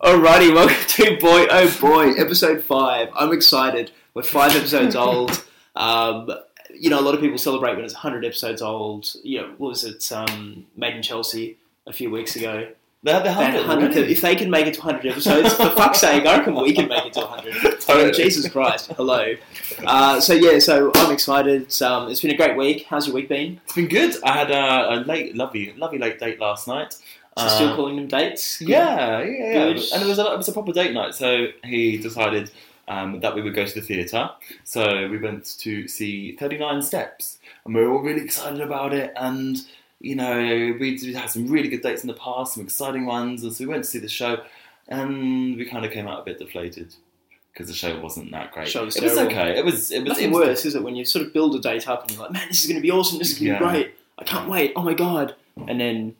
Alrighty, welcome to Boy Oh Boy, episode five. I'm excited. We're five episodes old. Um, you know, a lot of people celebrate when it's 100 episodes old. You know, what was it? Um, Made in Chelsea a few weeks ago. They had the They had 100 100 already. if they can make it to 100 episodes, for fuck's sake, I reckon we can make it to 100. I mean, Jesus Christ, hello. Uh, so yeah, so I'm excited. Um, it's been a great week. How's your week been? It's been good. I had a, a late, lovely, lovely late date last night. So Uh, still calling them dates? Yeah, yeah, yeah. Good. And it was a it was a proper date night. So he decided um, that we would go to the theatre. So we went to see Thirty Nine Steps, and we were all really excited about it. And you know, we we had some really good dates in the past, some exciting ones, and so we went to see the show, and we kind of came out a bit deflated because the show wasn't that great. Show was it was terrible. okay. It was it was Nothing it was worse, is it, when you sort of build a date up and you're like, man, this is going to be awesome, this is going to Yeah. be great, I can't wait, oh my god. And then, you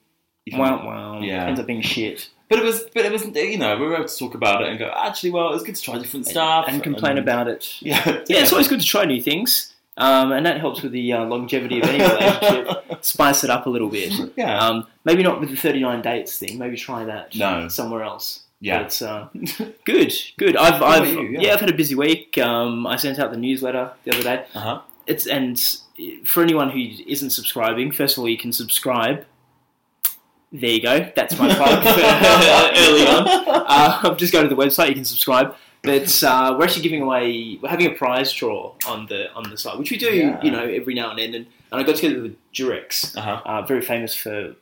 wow, wow, Yeah. ends up being shit. But it was, but it was, you know, we were able to talk about it and go, actually, well, it was good to try different stuff and complain about it. Yeah, Yeah, it's always good to try new things. Um, and that helps with the uh, longevity of any relationship. Spice it up a little bit. yeah, Um, maybe not with the 39 dates thing. Maybe try that No. somewhere else. yeah. But, uh, good, good. I've, I've yeah. Yeah. I've had a busy week. Um, I sent out the newsletter the other day. Uh huh. It's and for anyone who isn't subscribing, first of all, you can subscribe. There you go. That's my plug early on. Uh, just go to the website. You can subscribe. But uh, we're actually giving away. We're having a prize draw on the on the site, which we do, Yeah. you know, every now and then. And, and I got together with Durex, Uh huh. uh, very famous for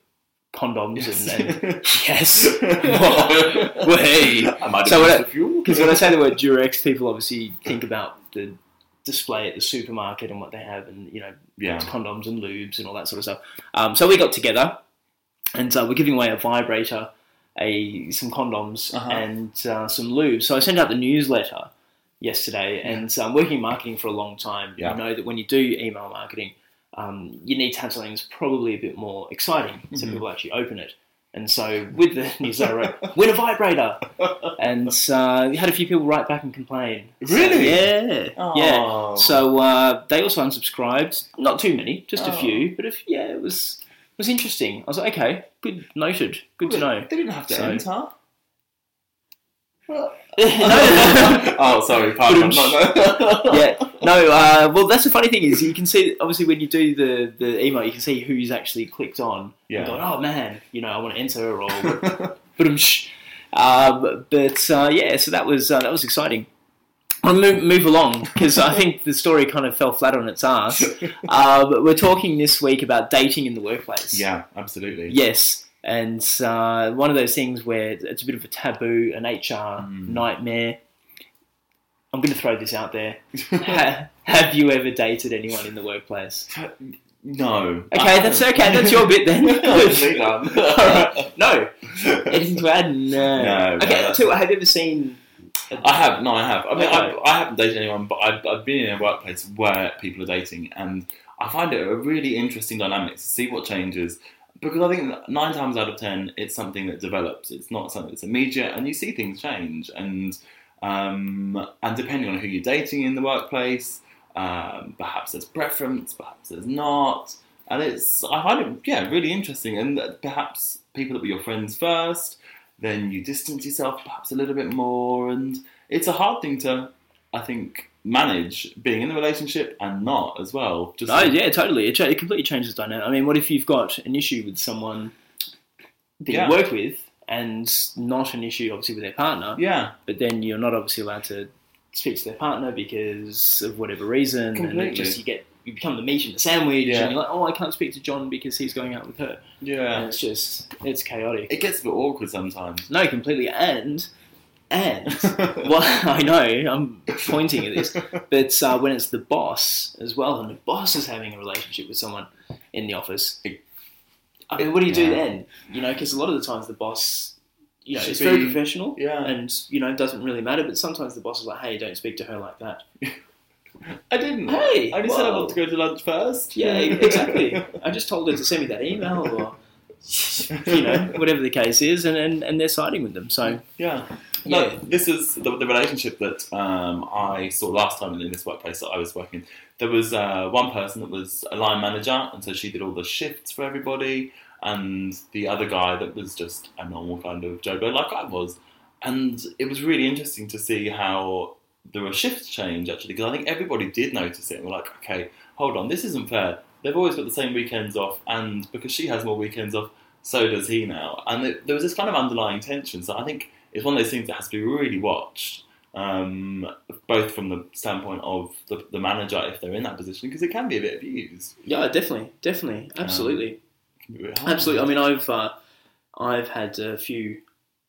condoms and, and yes. yes. Might have So used what a few. Because when I say the word Durex, people obviously think about the display at the supermarket and what they have, and you know, yeah. condoms and lubes and all that sort of stuff. Um, so we got together, and uh, we're giving away a vibrator, a some condoms, Uh-huh. and uh, some lube. So I sent out the newsletter yesterday, and um, working in marketing for a long time, Yeah. you know that when you do email marketing, um, you need to have something that's probably a bit more exciting, so Mhm. people actually open it. And so with the newsletter, I wrote, win a vibrator, and uh, we had a few people write back and complain. So, Really? yeah, yeah. Oh. So uh, they also unsubscribed. Not too many, just a Oh. few. But if yeah, it was was interesting. I was like, okay, good, noted, good to know. They didn't have to So- enter. no, oh, sorry. Pardon. No, no. yeah, no. Uh, well, that's the funny thing is you can see obviously when you do the the email, you can see who's actually clicked on. Yeah. And going, oh man, you know, I want to enter or But um, but uh, yeah, so that was uh, that was exciting. I'll move, move along because I think the story kind of fell flat on its ass. Um, we're talking this week about dating in the workplace. yeah, absolutely. Yes, and uh, one of those things where it's a bit of a taboo, an HR Mm. nightmare. I'm going to throw this out there. Ha- have you ever dated anyone in the workplace? No. Okay, that's okay. That's your bit then. No. Anything to add? No. No, no, okay, that's- too. Have you ever seen? I have, no, I have. I mean, Okay. I, I haven't dated anyone, but I've, I've been in a workplace where people are dating, and I find it a really interesting dynamic to see what changes. Because I think nine times out of ten, it's something that develops. It's not something that's immediate, and you see things change. And um, and depending on who you're dating in the workplace, um, perhaps there's preference, perhaps there's not. And it's I find it yeah really interesting, and perhaps people that were your friends first then you distance yourself perhaps a little bit more, and it's a hard thing to, I think, manage being in a relationship and not as well. Just Oh yeah, totally. It, it completely changes the dynamic. I mean, what if you've got an issue with someone that Yeah. you work with, and not an issue obviously with their partner, yeah, but then you're not obviously allowed to speak to their partner because of whatever reason, and Completely. it just you get you become the meat in the sandwich, Yeah. and you're like, oh, I can't speak to John because he's going out with her, and yeah. it's just it's chaotic. It gets a bit awkward sometimes. No, completely, and and well, I know I'm pointing at this, but uh, when it's the boss as well, and the boss is having a relationship with someone in the office, I mean, what do you do then? You know, because a lot of the times the boss, you know, Should it's very professional, yeah. and you know, it doesn't really matter. But sometimes the boss is like, "Hey, don't speak to her like that." I didn't. Hey, I only said I whoa. want to go to lunch first. Yeah, exactly. I just told her to send me that email, or you know, whatever the case is, and and, and they're siding with them. So Yeah. Yeah. This is the, the relationship that um, I saw last time in this workplace that I was working. There was uh, one person that was a line manager, and so she did all the shifts for everybody, and the other guy that was just a normal kind of Joe Blow like I was. and it was really interesting to see how there were shifts change actually because I think everybody did notice it. and We're like, okay, hold on, this isn't fair. They've always got the same weekends off, and because she has more weekends off, so does he now. And it, there was this kind of underlying tension. So I think it's one of those things that has to be really watched, um, both from the standpoint of the, the manager if they're in that position, because it can be a bit abused. Yeah, definitely, definitely, Um, absolutely, It can be really hard. absolutely. I mean, I've uh, I've had a few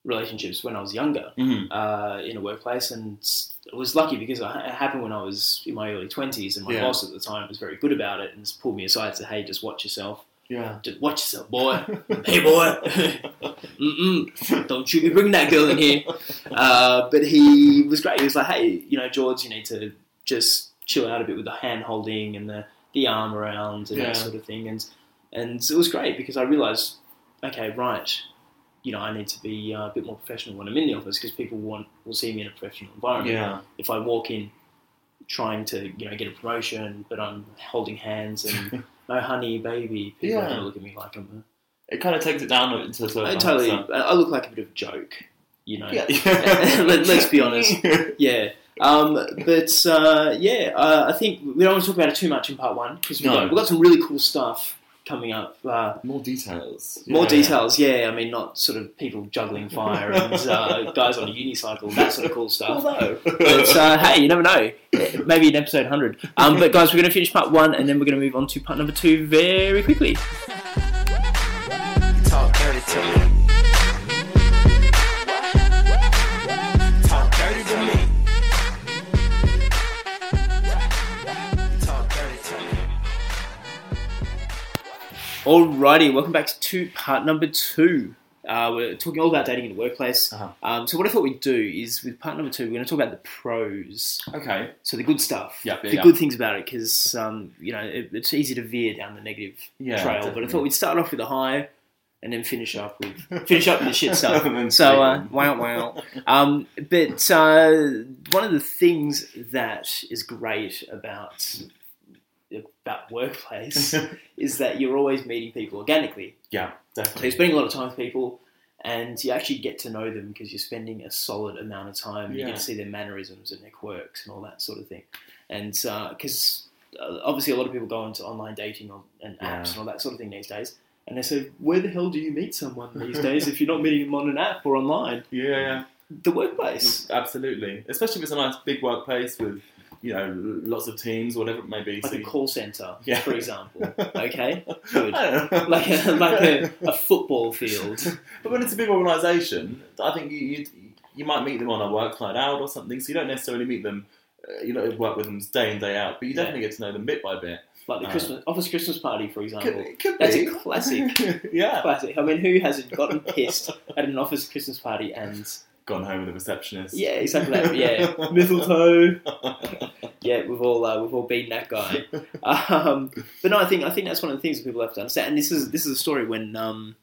relationships when I was younger Mhm. uh, in a workplace, and it was lucky because it happened when I was in my early twenties, and my Yeah. boss at the time was very good about it and just pulled me aside and said, "Hey, just watch yourself, Yeah. just watch yourself, boy. hey, boy, Mm-mm. don't you be bringing that girl in here." Uh, but he was great. He was like, "Hey, you know, George, you need to just chill out a bit with the hand holding and the, the arm around and Yeah. that sort of thing." And and it was great because I realised, okay, right, you know, I need to be uh, a bit more professional when I'm in the office because people want will see me in a professional environment. Yeah. If I walk in trying to you know get a promotion, but I'm holding hands and no honey, baby, people are going to look at me like I'm. A, It kind of takes it down into sort of I totally. I look like a bit of a joke, you know. Yeah. Let- let's be honest. Yeah. Um, but uh, yeah, uh, I think we don't want to talk about it too much in part one because we've, No. got, we've got some really cool stuff coming up. Uh, More details. more Yeah. details, yeah. I mean, not sort of people juggling fire and uh, guys on a unicycle, that sort of cool stuff. Although. But uh, hey, you never know. Maybe in episode 100. Um, but guys, we're going to finish part one and then we're going to move on to part number two very quickly. Alrighty, welcome back to part number two. Uh, we're talking all about dating in the workplace. Uh-huh. Um, so what I thought we'd do is with part number two, we're going to talk about the pros. Okay. So the good stuff, Yeah, yeah, the yeah. good things about it, because um, you know it, it's easy to veer down the negative Yeah, trail. But I thought we'd start off with a high, and then finish up with finish up with the shit stuff. So uh, wow, wow. Um, but uh, one of the things that is great about about workplace is that you're always meeting people organically. yeah, So you're spending a lot of time with people, and you actually get to know them because you're spending a solid amount of time. You Yeah. get to see their mannerisms and their quirks and all that sort of thing. And because uh, obviously a lot of people go into online dating and apps Yeah. and all that sort of thing these days. And they say, where the hell do you meet someone these days if you're not meeting them on an app or online? Yeah, The workplace. absolutely. Especially if it's a nice big workplace with, you know, lots of teams, whatever it may be. Like so a call center, Yeah. for example. Okay, good. I don't know. Like a, like a, a football field. But when it's a big organisation, I think you, you you might meet them on a work night out or something. So you don't necessarily meet them. Uh, you know, work with them day in day out, but you Yeah. definitely get to know them bit by bit. Like the Uh, Christmas office Christmas party, for example. Could, could That's be. a classic. yeah. Classic. I mean, who hasn't gotten pissed at an office Christmas party and Gone home with a receptionist. yeah, exactly that. Yeah, mistletoe. Yeah, we've all uh, we've all been that guy. Um, but no, I think I think that's one of the things that people have to understand. And this is this is a story when um,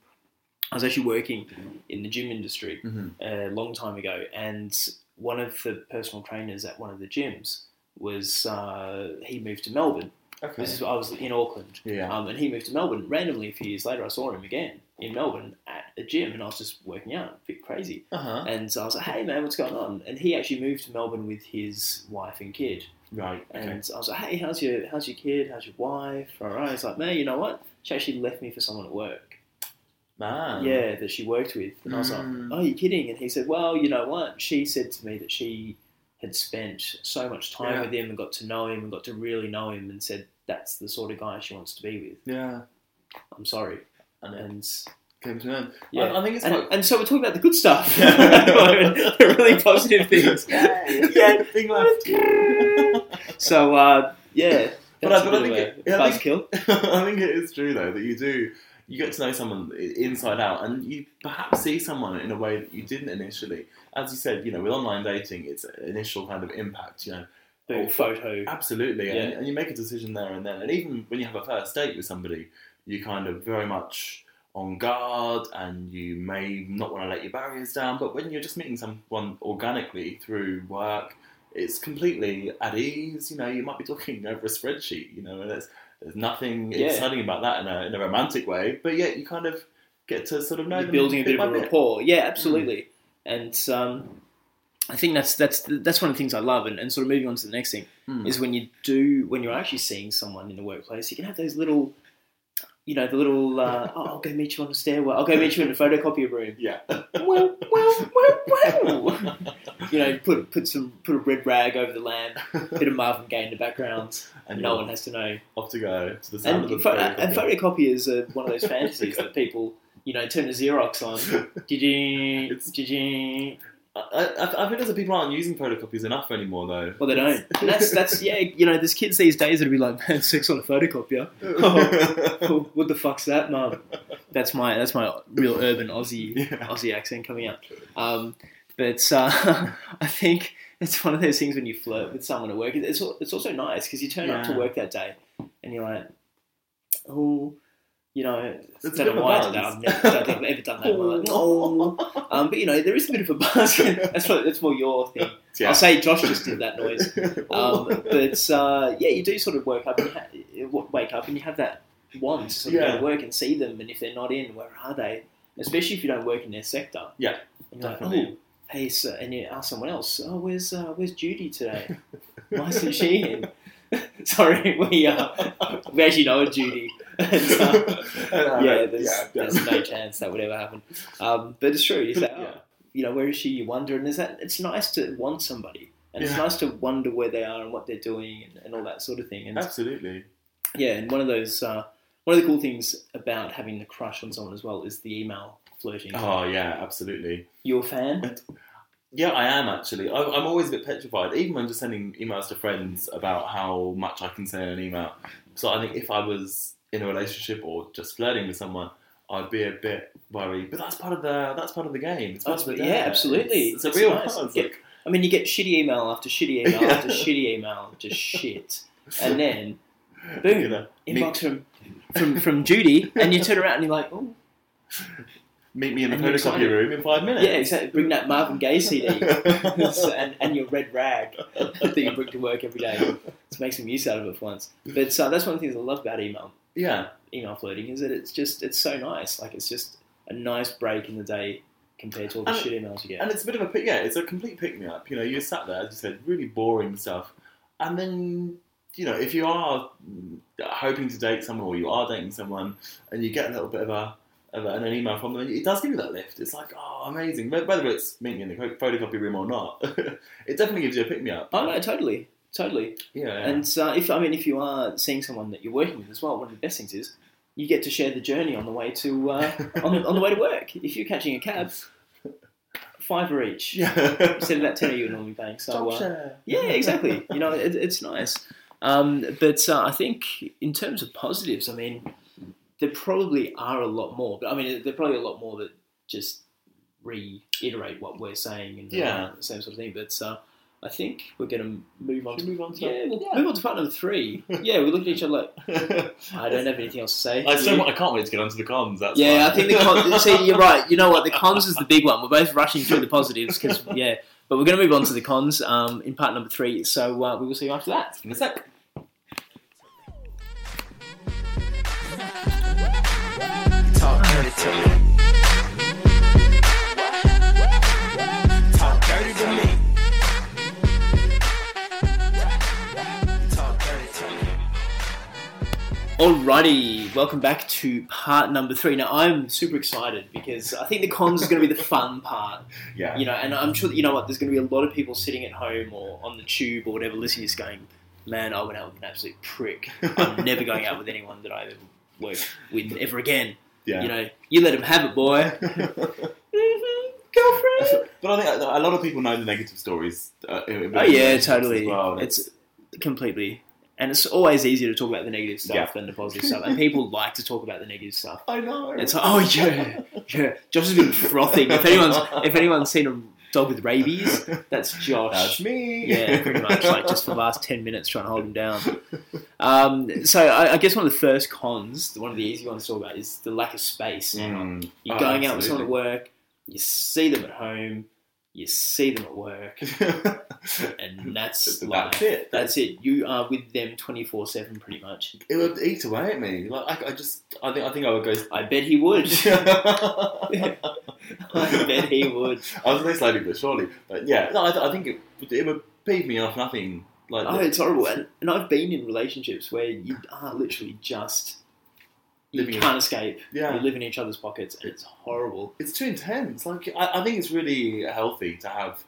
I was actually working in the gym industry Mhm. a long time ago, and one of the personal trainers at one of the gyms was uh, he moved to Melbourne. Okay. This is I was in Auckland, Yeah. um, and he moved to Melbourne. Randomly, a few years later, I saw him again in Melbourne at a gym, and I was just working out, a bit crazy. Uh huh. And so I was like, "Hey, man, what's going on?" And he actually moved to Melbourne with his wife and kid. Right. Okay. And I was like, "Hey, how's your how's your kid? How's your wife?" All right. He's like, "Man, you know what? She actually left me for someone at work. Man. Yeah, that she worked with." And I was Mm. like, "Oh, you're kidding?" And he said, "Well, you know what? She said to me that she had spent so much time Yeah. with him and got to know him and got to really know him, and said that's the sort of guy she wants to be with." Yeah. I'm sorry. And it And came to an end. yeah, I, I think it's and, quite. and so we're talking about the good stuff, the really positive things. yeah. Thing left. So uh, yeah, But I- but I think it- I think-. I think it is true though that you do you get to know someone inside out and you perhaps see someone in a way that you didn't initially. As you said, you know, with online dating, it's an initial kind of impact. You know, The photo. absolutely, and, Yeah. and you make a decision there and then. And even when you have a first date with somebody, you kind of very much on guard, and you may not want to let your barriers down. But when you're just meeting someone organically through work, it's completely at ease. You know, you might be talking over a spreadsheet. You know, and there's there's nothing Yeah. exciting about that in a in a romantic way. But yet you kind of get to sort of know You're them building a bit of a rapport. Yeah, Mm. absolutely. and um, I think that's that's that's one of the things I love. And, and sort of moving on to the next thing Hmm. is when you do when you're actually seeing someone in the workplace, you can have those little. You know the little. Uh, oh, I'll go meet you on the stairwell. I'll go meet you in the photocopier room. Yeah. Well, well, well, well. You know, put put some put a red rag over the lamp, bit of Marvin Gaye in the background. and no one has to know. off to go to the sound And, of the photocopy. and photocopiers are one of those fantasies that people, you know, turn the Xerox on. Did you? I, I, realised that people aren't using photocopies enough anymore, though. Well, they don't. And that's that's yeah. You know, there's kids these days that'll be like, man, sex on a photocopier. Oh, what the fuck's that, mum? That's my that's my real urban Aussie Yeah. Aussie accent coming out. Um, but uh, I think it's one of those things when you flirt with someone at work. It's it's also nice because you turn up to work that day and you're like, oh, you know, It's a don't bit of know a buzz. did that. I've never, I've ever done that. my life. Oh. Um, but you know, there is a bit of a buzz. that's what, that's more your thing. Yeah. I'll say Josh just did that noise. Um, but uh, yeah, you do sort of work up and ha- wake up and you have that want to sort of go to work and see them, and if they're not in, where are they? Especially if you don't work in their sector. Yeah, And you're like, oh, hey, sir, and you ask someone else, oh, where's uh, where's Judy today? Why isn't she in? Sorry, we uh, we actually know Judy. And, uh, yeah, there's, yeah, there's no chance that would ever happen. Um, but it's true. You say, oh, you know, where is she? You wonder, and there's that. It's nice to want somebody, and it's nice to wonder where they are and what they're doing and, and all that sort of thing. And Absolutely. yeah, and one of those, uh, one of the cool things about having the crush on someone as well is the email flirting. Oh, yeah, absolutely. You a fan? Yeah, I am actually. I, I'm always a bit petrified, even when just sending emails to friends about how much I can say in an email. So I think if I was in a relationship or just flirting with someone, I'd be a bit worried. But that's part of the that's part of the game. It's part of the yeah, absolutely. It's, it's It's a real nice. buzz. Yeah. Like, I mean, you get shitty email after shitty email Yeah. after shitty email, just shit, and then boom, you know, inbox from from from Judy, and you turn around and you're like, oh, meet me in the photocopy room in five minutes. yeah, exactly. Bring that Marvin Gaye CD and, and your red rag that you bring to work every day to make some use out of it for once. But uh, that's one of the things I love about email. yeah, email flirting is that it's just it's so nice. Like it's just a nice break in the day compared to all the And- shit emails you get. and it's a bit of a pick. Yeah, it's a complete pick me up. You know, you sat there, as you said, really boring stuff, and then you know, if you are hoping to date someone or you are dating someone, and you get a little bit of a of a- an email from them, it does give you that lift. It's like, oh, amazing. Wh- Whether it's meeting in the photocopy room or not, it definitely gives you a pick me up. oh no, totally, totally. Yeah, And uh, if I mean, if you are seeing someone that you're working with as well, one of the best things is you get to share the journey on the way to uh, on, on the way to work. If you're catching a cab, fiver each yeah. instead of that tenner you would normally paying. So uh. Yeah, exactly. you know, it, it's nice. Um, but uh, I think in terms of positives, I mean, there probably are a lot more. But I mean, there are probably a lot more that just reiterate what we're saying and uh, Yeah. the same sort of thing. But uh, I think we're going to move on. Should to, move on to yeah, we'll yeah. move on to part number three. yeah, we look at each other like I don't have anything else to say. I, so, You? I can't wait to get onto the cons. That's Yeah, why. I think the con- see you're right. You know what? The cons is the big one. We're both rushing through the positives because yeah, but we're going to move on to the cons um, in part number three. So uh, we will see you after that. in a sec. Alrighty, welcome back to part number three. Now I'm super excited because I think the cons is going to be the fun part, Yeah. you know, and I'm sure that you know what. There's going to be a lot of people sitting at home or on the tube or whatever, listening to this, going, "Man, I went out with an absolute prick. I'm never going out with anyone that I ever worked with ever again." yeah. You know, you let him have it, boy. Mhm, Girlfriend. but I think a lot of people know the negative stories. Uh, Oh yeah, totally. well. It's completely, and it's always easier to talk about the negative stuff Yeah. than the positive stuff. And people like to talk about the negative stuff. I know. It's like, oh yeah, yeah. Josh has been frothing. If anyone's if anyone's seen a dog with rabies, that's Josh. That's me. Yeah, pretty much. Like just for the last ten minutes trying to hold him down. Um, so I, I guess one of the first cons, one of the easy ones to talk about, is the lack of space. Mm. You're Oh, going out with someone at work, you see them at home, you see them at work, and that's That's life. it. That's it. You are with them twenty four seven, pretty much. it would eat away at me. Like I, I just, I think, I think I would go. I bet he would. I bet he would. I was slowly but surely, but yeah, no, I, I think it, would- it would peeve me off nothing. Like Oh, it's horrible. And, and I've been in relationships where you are literally just you Living in- can't escape. Yeah. You live in each other's pockets, and it's horrible. it's too intense. Like I, I think it's really healthy to have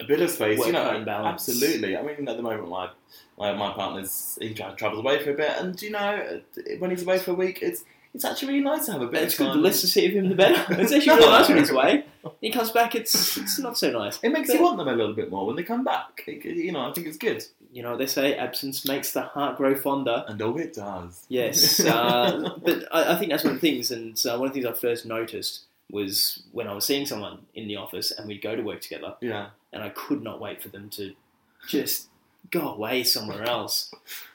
a bit of space. you know, balance. absolutely. I mean, at the moment, my my, my partner's he travels away for a bit, and you know, when he's away for a week, it's it's actually really nice to have a bit. It's good. The less to see of him, the better. It's actually really nice when he's away. He comes back. It's it's not so nice. It makes But- you want them a little bit more when they come back. It- you know, I think it's good, You know they say: absence makes the heart grow fonder. and oh, it does. Yes, uh, but I, I think that's one of the things. And uh, one of the things I first noticed was when I was seeing someone in the office, and we'd go to work together, Yeah, and I could not wait for them to just go away somewhere else.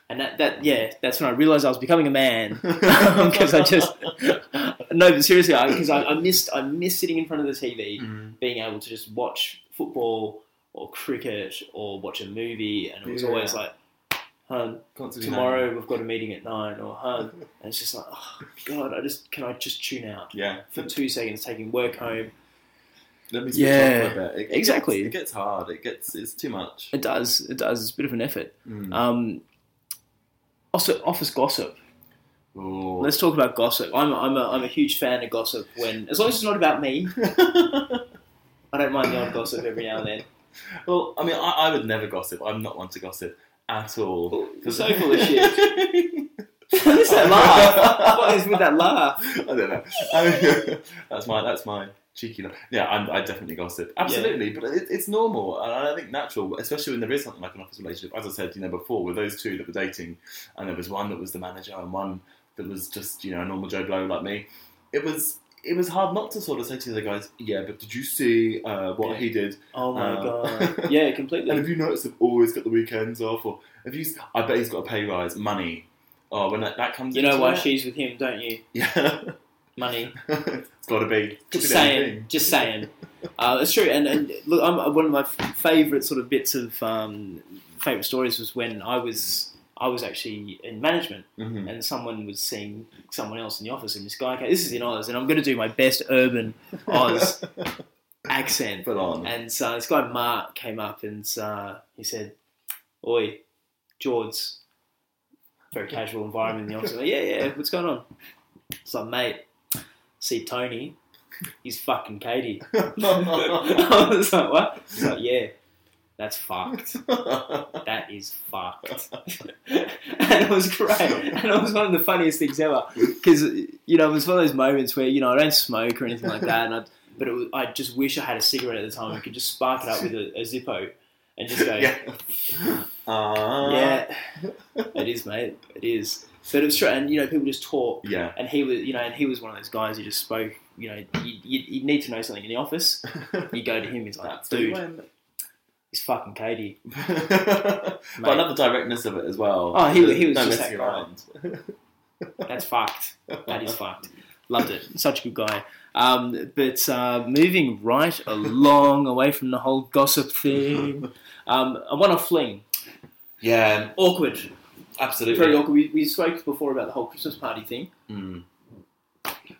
And that, that yeah, that's when I realised I was becoming a man because I just no, but seriously, because I, I, missed I missed sitting in front of the TV, Mm. being able to just watch football or cricket or watch a movie, and it was Yeah. always like, "Hun, tomorrow we've got a meeting at nine, or hun," and it's just like, oh god, I just can I just tune out Yeah, for two seconds, taking work home. let me Yeah, off for. It, it exactly. Gets, it gets hard. It gets it's too much. It does, it does. It's a bit of an effort. Mm. Um, also, office gossip. Ooh. Let's talk about gossip. I'm a, I'm a, I'm a huge fan of gossip. When as long as it's not about me, I don't mind the odd gossip every now and then. well, I mean, I, I would never gossip. I'm not one to gossip at all. You're so full of shit. What is that laugh? What is with that laugh? I don't know. I mean, that's my that's my cheeky. laugh. Yeah, I'm, I definitely gossip. Absolutely, but it, it's normal, and I think natural, especially when there is something like an office relationship. As I said, you know, before with those two that were dating, and there was one that was the manager and one that was just you know a normal Joe Blow like me. It was. It was hard not to sort of say to the guys, yeah, but did you see uh, what Yeah. he did? Oh my Uh, god! Yeah, completely. And have you noticed they've always got the weekends off? Or have you? I bet he's got a pay rise, money. Oh, when that, that comes, You know why it- she's with him, don't you? Yeah, Money. it's got to be. Just saying. Just saying. Uh, it's true. And, and look, I'm, one of my favourite sort of bits of um, favourite stories was when I was I was actually in management Mhm. and someone was seeing someone else in the office, and this guy came. This is in Oz, and I'm going to do my best urban Oz accent. Put on. And uh, this guy Mark came up and uh, he said, "Oi, George." Very casual environment in the office. Like, yeah, yeah. What's going on? It's like, mate, see Tony. He's fucking Katie. I was like, what? He's like, yeah, that's fucked. That is fucked. and it was great. And it was one of the funniest things ever. Because, you know, it was one of those moments where, you know, I don't smoke or anything like that. And I, but it was, I just wish I had a cigarette at the time. I could just spark it up with a, a Zippo and just go, yeah. Uh, yeah, it is, mate. It is. But it was true. And, you know, people just talk. Yeah. And he was, you know, and he was one of those guys who just spoke. You know, you, you, you need to know something in the office. You go to him. He's like, dude, he's fucking Katie. but I love the directness of it as well. Oh, he- he was No just that guy. around. That's fucked. That is fucked. Loved it. Such a good guy. Um, but uh, moving right along, away from the whole gossip thing, um, I want to fling. Yeah, Awkward. Absolutely. Very awkward. We, we spoke before about the whole Christmas party thing. Mm.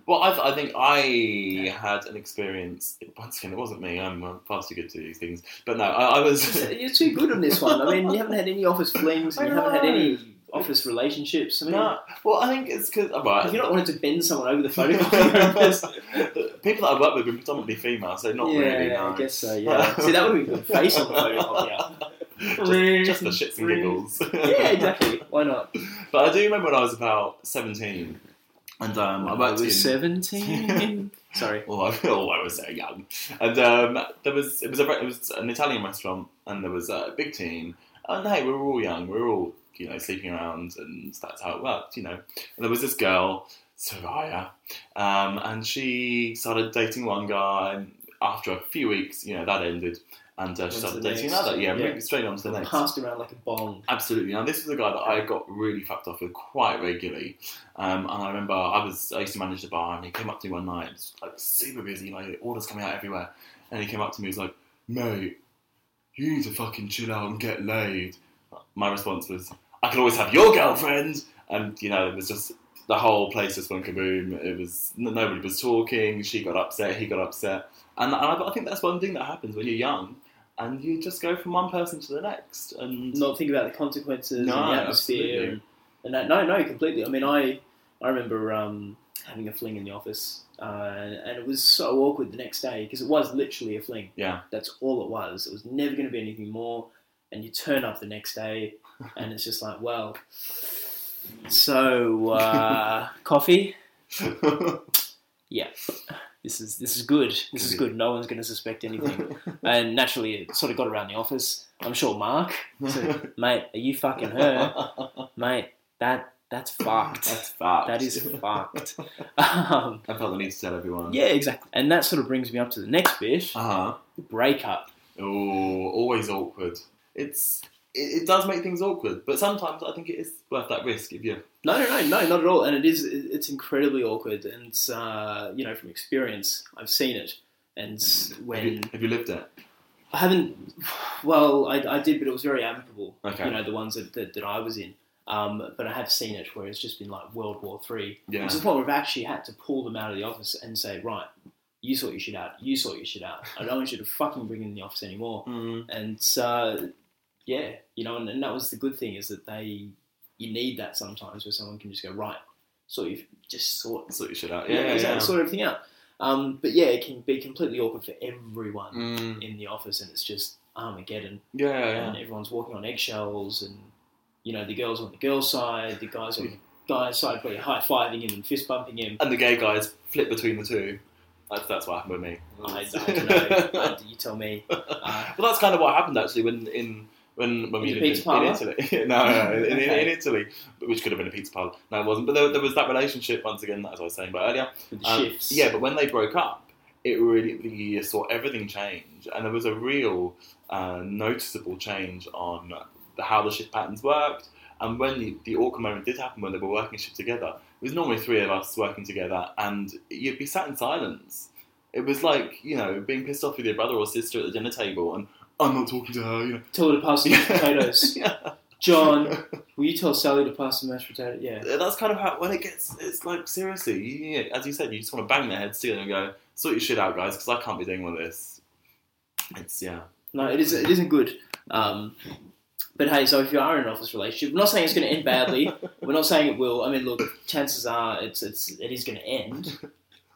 Well, I, I think I had an experience. Once again, it wasn't me. I'm uh, far too good to these things. But no, I, I was. You're too good on this one. I mean, you haven't had any office flings, and you haven't had any office relationships. I mean, no, well, I think it's because. Well, have you not wanted to bend someone over the phone? people that I work with are predominantly female, so not yeah, really. No. I guess so. Yeah. See, that would be good face on the photocopier. just, just the shits and giggles. Yeah, exactly. Why not? But I do remember when I was about seventeen, and um, I I worked was seventeen. Sorry. Oh, I, oh, I was so young, and um, there was it was a it was an Italian restaurant, and there was a big team, and hey, we were all young, we were all you know sleeping around, and that's how it worked, you know. And there was this girl, Soraya, um, and she started dating one guy, and after a few weeks, you know, that ended, and uh, she started dating next. another. Yeah, Yeah. straight on to the next. Passed around like a bong. Absolutely. Now, this was a guy that I got really fucked off with quite regularly. Um, and I remember I was I used to manage the bar, and he came up to me one night, like super busy, like orders coming out everywhere. And he came up to me, he was like, mate, you need to fucking chill out and get laid. My response was, I can always have your girlfriend. And, you know, it was just, the whole place just went kaboom. It was, nobody was talking. She got upset, he got upset. And, and I, I think that's one thing that happens when you're young and you just go from one person to the next. And Not think about the consequences No, and the atmosphere. And, and that, no, no, completely. I mean, I I remember um, having a fling in the office, uh, and it was so awkward the next day because it was literally a fling. yeah. That's all it was. It was never going to be anything more. And you turn up the next day, and it's just like, well, so uh, coffee. Yeah, this is this is good. This is good. No one's going to suspect anything. And naturally, it sort of got around the office. I'm sure Mark said, "Mate, are you fucking her? Mate, that that's fucked. That's fucked. That is fucked." Um, I felt the need to tell everyone. yeah, exactly. And that sort of brings me up to the next bit: Uh huh. the breakup. Oh, always awkward. It's it, it does make things awkward, but sometimes I think it is worth that risk if you. No, no, no, no, not at all. And it is, it's incredibly awkward. And it's, uh, you know, from experience, I've seen it. And Have you, when have you lived it? I haven't, well, I, I did, but it was very amicable. Okay. You know, the ones that, that, that I was in. Um, but I have seen it where it's just been like World War Three. Yeah. To the point where I've actually had to pull them out of the office and say, right, you sort your shit out. You sort your shit out. I don't want you to fucking bring in the office anymore. Mm. And uh, yeah, you know, and, and that was the good thing is that they, you need that sometimes where someone can just go right, so you just sort, Sort your shit out. yeah, Yeah, yeah. exactly, sort everything out. Um, but yeah, it can be completely awkward for everyone Mm. in the office, and it's just Armageddon, Yeah, and yeah. everyone's walking on eggshells, and you know the girls on the girls' side, the guys on the guys' side, probably high fiving him and fist bumping him. And the gay guys flip between the two. That's, that's what happened with me. I, I don't know. You tell me. Uh, well, that's kind of what happened actually when in when when we In did it pizza in? Italy. no, no, in, in, Okay. in Italy, which could have been a pizza parlor. No, it wasn't. But there, there was that relationship once again, as I was saying about earlier. the Um, shifts. Yeah, but when they broke up, it really you saw everything change, and there was a real uh, noticeable change on how the shift patterns worked. And when the, the awkward moment did happen when they were working shift together, it was normally three of us working together, and you'd be sat in silence. It was like you know being pissed off with your brother or sister at the dinner table, and I'm not talking to her. You know, Tell her to pass the mashed potatoes. yeah. John, will you tell Sally to pass the mashed potato? Yeah. That's kind of how when it gets. It's like seriously, you, you- as you said, you just want to bang their heads together and go, "Sort your shit out, guys," because I can't be doing all this. It's yeah. No, it is. It isn't good. Um, but hey, so if you are in an office relationship, we're not saying it's going to end badly. we're not saying it will. I mean, look, chances are it's it's it is going to end,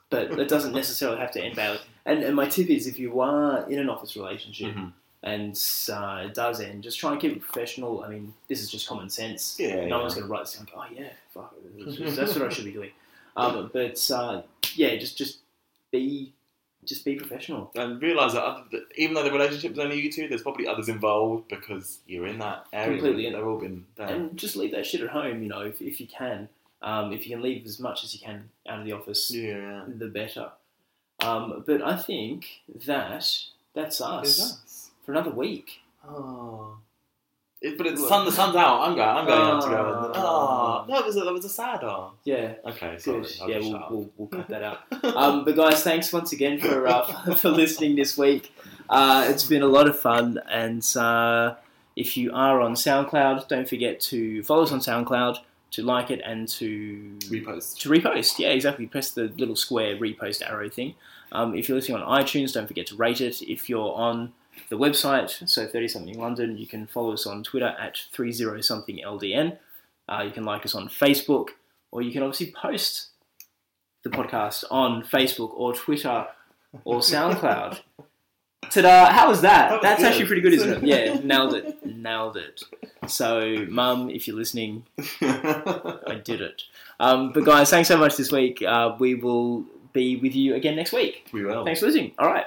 but it doesn't necessarily have to end badly. And, and my tip is, if you are in an office relationship Mhm. And uh, it does end, just try to keep it professional. I mean, this is just common sense. Yeah, no yeah. one's going to write this down. and go, Oh yeah, fuck, it. that's what I should be doing. Um, but uh, yeah, just just be just be professional. and realise that, other, that even though the relationship is only you two, there's probably others involved because you're in that area. Completely. They've all been there. and just leave that shit at home. You know, if, if you can, um, if you can leave as much as you can out of the office, yeah. the better. Um, but I think that that's us. For another week. Oh. It, but it's sun. The sun's out. I'm going. I'm going out to go. Oh, no, it was a, that was a sad. Oh. Yeah, Okay, sorry. I'll Yeah, we'll, we'll, we'll cut that out. Um, but guys, thanks once again for uh, for listening this week. Uh, it's been a lot of fun, and uh, if you are on SoundCloud, don't forget to follow us on SoundCloud, to like it, and to Repost. to repost. Yeah, exactly. Press the little square repost arrow thing. Um, if you're listening on iTunes, don't forget to rate it. If you're on the website, so 30 something London, you can follow us on Twitter at 30 something LDN. Uh, you can like us on Facebook, or you can obviously post the podcast on Facebook or Twitter or SoundCloud. Ta-da! How was that? That was That's good. actually pretty good, isn't it? Yeah, nailed it. Nailed it. So, Mum, if you're listening, I did it. Um, but guys, thanks so much this week. Uh, we will be with you again next week. we will. Thanks for listening. All right.